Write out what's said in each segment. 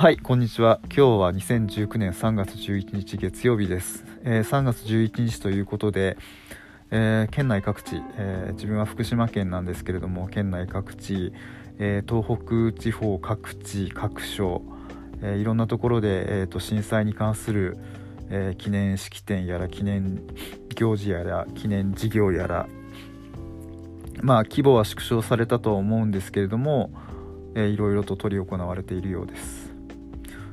はい、こんにちは。今日は2019年3月11日月曜日です。えー3月11日ということで、えー県内各地、えー自分は福島県なんですけれども、県内各地、え東北地方各地、各所、えいろんなところで、えーと震災に関する、え記念式典やら記念行事やら記念事業やらまあ規模は縮小されたとは思うんですけれども、えーいろいろと執り行われているようです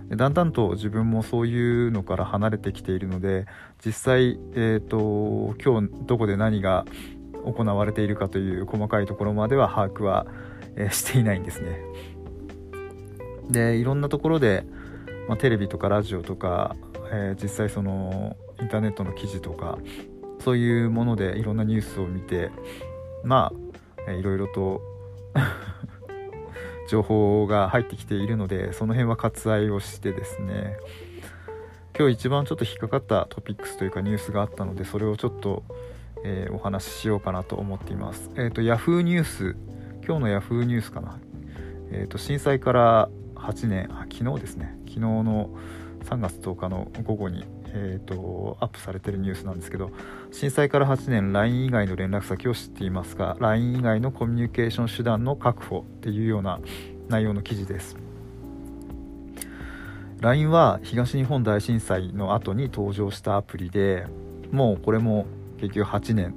だんだんと自分もそういうのから離れてきているので実際、えー、と今日どこで何が行われているかという細かいところまでは把握は、えー していないんですね。でいろんなところで、まあ、テレビとかラジオとか、えー実際そのインターネットの記事とかそういうものでいろんなニュースを見てまあ、えーいろいろと 情報が入ってきているのでその辺は割愛をしてですね。今日一番ちょっと引っかかったトピックスというかニュースがあったのでそれをちょっと、えーお話ししようかなと思っています。えっ、と Yahoo ニュース今日の Yahoo ニュースかな。えっ、と震災から8年あ昨日ですね。昨日の3月10日の午後にえー、とアップされてるニュースなんですけど震災から8年 LINE 以外の連絡先を知っていますが LINE 以外のコミュニケーション手段の確保っていうような内容の記事です。LINE は東日本大震災の後に登場したアプリでもうこれも結局8年、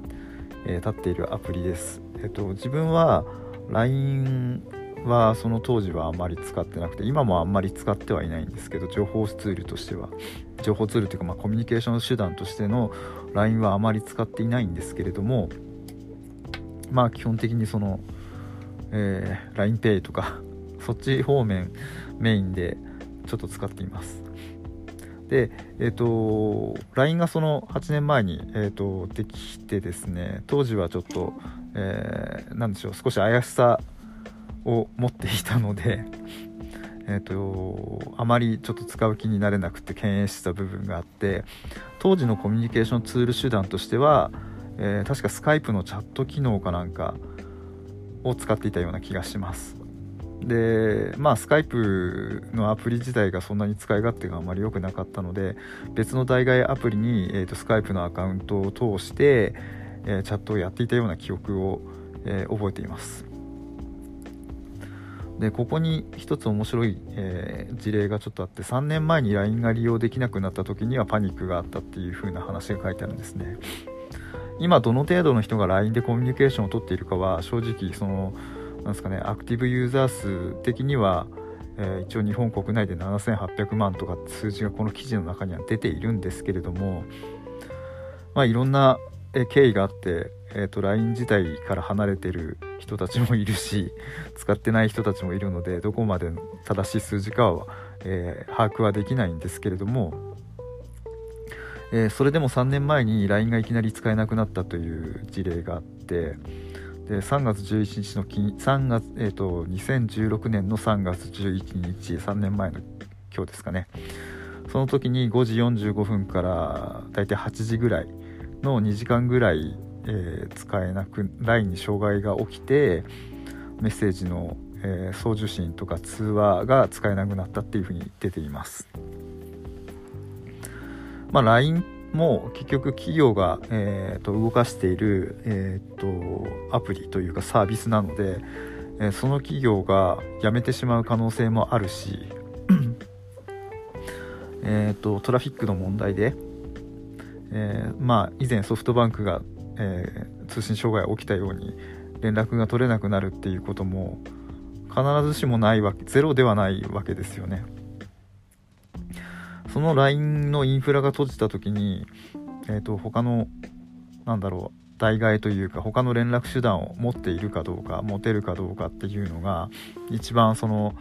えー経っているアプリです、えっと自分は LINE はその当時はあまり使ってなくて今もあんまり使ってはいないんですけど情報ツールとしては。情報ツールというか、まあ、コミュニケーション手段としての LINE はあまり使っていないんですけれどもまあ基本的にその、えー、LINEPay とか そっち方面メインでちょっと使っています。でえっ、と LINE がその8年前に、えー、とできてですね当時はちょっと、えーでしょう少し怪しさを持っていたので え、とあまりちょっと使う気になれなくて敬遠してた部分があって当時のコミュニケーションツール手段としては、えー確かスカイプのチャット機能かなんかを使っていたような気がします。でまあスカイプのアプリ自体がそんなに使い勝手があまり良くなかったので別の代替アプリに、えー、とスカイプのアカウントを通して、えーチャットをやっていたような記憶を、えー覚えています。でここに一つ面白い、えー事例がちょっとあって3年前に LINE が利用できなくなった時にはパニックがあったっていう風な話が書いてあるんですね。今どの程度の人が LINE でコミュニケーションを取っているかは正直そのなんですかねアクティブユーザー数的には、えー一応日本国内で7800万とか数字がこの記事の中には出ているんですけれどもまあいろんな経緯があって、えー、と LINE 自体から離れてる人たちもいるし 使ってない人たちもいるのでどこまで正しい数字かは、えー把握はできないんですけれども、えーそれでも3年前に LINE がいきなり使えなくなったという事例があってで3月11日の金3月、えー、と2016年の3月11日3年前の今日ですかね。その時に5時45分からだいたい8時ぐらいの2時間ぐらい、えー使えなく LINE に障害が起きてメッセージの、えー送受信とか通話が使えなくなったっていうふうに出ています。まあ、LINE も結局企業が、えーと動かしている、えーとアプリというかサービスなので、えーその企業が辞めてしまう可能性もあるしえとトラフィックの問題で、えーまあ以前ソフトバンクが、えー通信障害が起きたように連絡が取れなくなるっていうことも必ずしもないわけゼロではないわけですよね。その LINE のインフラが閉じた時に、えー、と他のなんだろう代替というか他の連絡手段を持っているかどうか持てるかどうかっていうのが一番その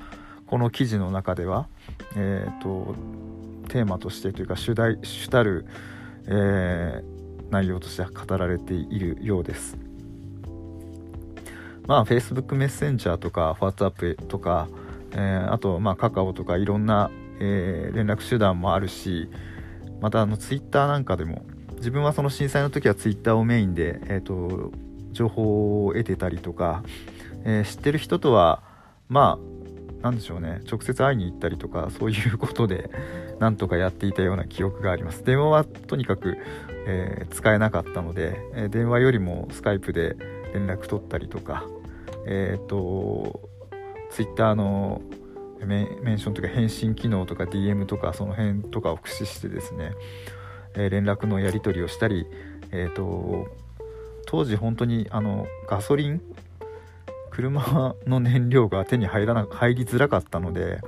この記事の中では、えー、とテーマとしてというか主題主たる、えー内容として語られているようです。まあ Facebook メッセンジャーとか WhatsApp とか、えーあとまあカカオとかいろんな、えー連絡手段もあるしまたあの Twitter なんかでも自分はその震災の時は Twitter をメインで、えー、と情報を得てたりとか、えー知ってる人とはまあ何でしょうね直接会いに行ったりとかそういうことでなんとかやっていたような記憶があります電話はとにかく、えー、使えなかったので、え、電話よりもスカイプで連絡取ったりとかえっ、ー、とツイッターのメンションとか返信機能とか DM とかその辺とかを駆使してですね、え連絡のやり取りをしたりえっ、と当時本当にあのガソリン車の燃料が手に入らな入りづらかったので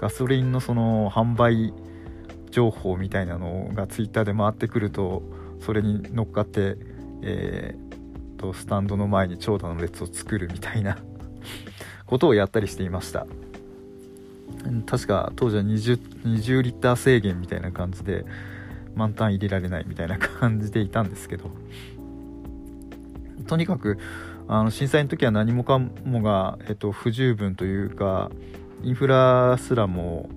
ガソリンのその販売情報みたいなのがツイッターで回ってくるとそれに乗っかって、えー、とスタンドの前に長蛇の列を作るみたいな ことをやったりしていました。確か当時は 20, 20リッター制限みたいな感じで満タン入れられないみたいな感じでいたんですけど。とにかくあの震災の時は何もかもが、えっと、不十分というかインフラすらも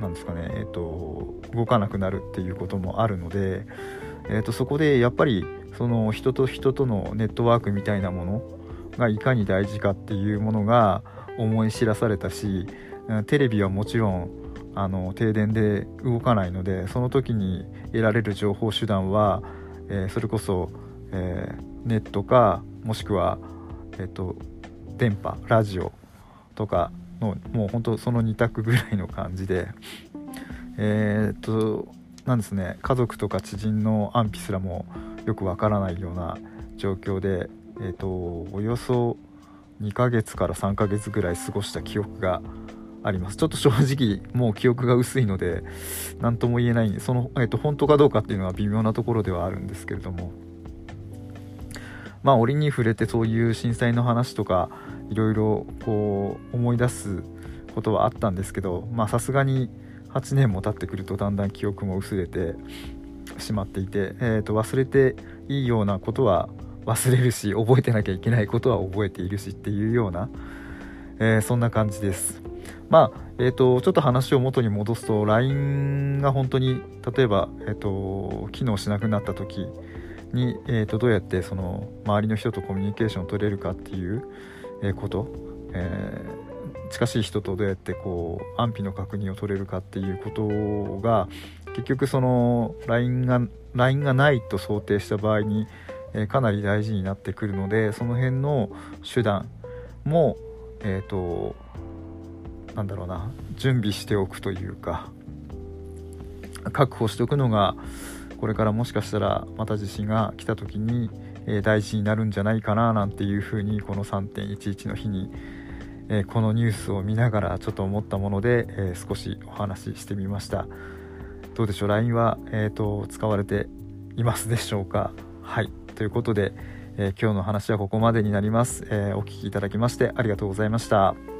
なんですかね、えっと、動かなくなるっていうこともあるので、えっと、そこでやっぱりその人と人とのネットワークみたいなものがいかに大事かっていうものが思い知らされたしテレビはもちろんあの停電で動かないのでその時に得られる情報手段は、えー、それこそ、えー、ネットかもしくはえっと、電波ラジオとかのもうほんとその2択ぐらいの感じで。えー、っとなんですね。家族とか知人の安否すらもよくわからないような状況で、えー、っとおよそ2ヶ月から3ヶ月ぐらい過ごした記憶があります。ちょっと正直もう記憶が薄いので何とも言えないその、えー、と本当かどうかっていうのは微妙なところではあるんですけれども。まあ折に触れてそういう震災の話とかいろいろこう思い出すことはあったんですけどまあさすがに8年も経ってくるとだんだん記憶も薄れてしまっていて、えー、と忘れていいようなことは忘れるし覚えてなきゃいけないことは覚えているしっていうような、えー、そんな感じです。まあえーと、ちょっと話を元に戻すと LINE が本当に例えば、えーと機能しなくなった時に、えーと、どうやってその周りの人とコミュニケーションを取れるかっていう、こと、えー、近しい人とどうやってこう安否の確認を取れるかっていうことが結局その LINE が LINE がないと想定した場合に、え、かなり大事になってくるのでその辺の手段もえっ、ー、となんだろうな準備しておくというか確保しておくのがこれからもしかしたらまた地震が来た時に、え、大事になるんじゃないかななんていうふうにこの3.11の日に、え、このニュースを見ながらちょっと思ったもので、え、少しお話ししてみました。どうでしょう？LINE は、えーと、使われていますでしょうか？はい。ということで、え今日の話はここまでになります、えお聴きいただきましてありがとうございました。